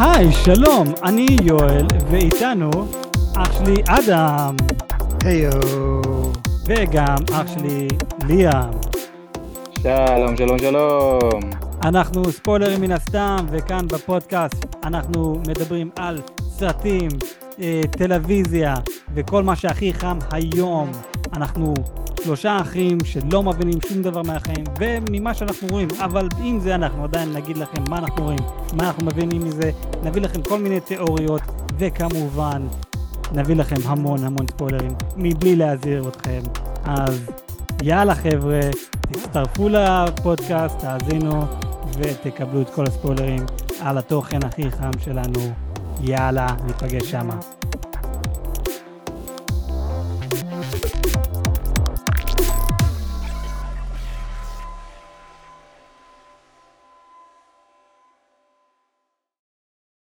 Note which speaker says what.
Speaker 1: היי, שלום, אני יואל, ואיתנו אח שלי אדם,
Speaker 2: היו.
Speaker 1: וגם אח שלי ליאם.
Speaker 3: שלום, שלום, שלום.
Speaker 1: אנחנו ספוילרים מן הסתם, וכאן בפודקאסט אנחנו מדברים על סרטים, אה, טלוויזיה, וכל מה שהכי חם היום. אנחנו שלושה אחים שלא מבינים שום דבר מהחיים וממה שאנחנו רואים, אבל עם זה אנחנו עדיין נגיד לכם מה אנחנו רואים, מה אנחנו מבינים מזה, נביא לכם כל מיני תיאוריות וכמובן נביא לכם המון המון ספוילרים מבלי להזהיר אתכם. אז יאללה חבר'ה, תצטרפו לפודקאסט, תאזינו ותקבלו את כל הספוילרים על התוכן הכי חם שלנו. יאללה, ניפגש שמה.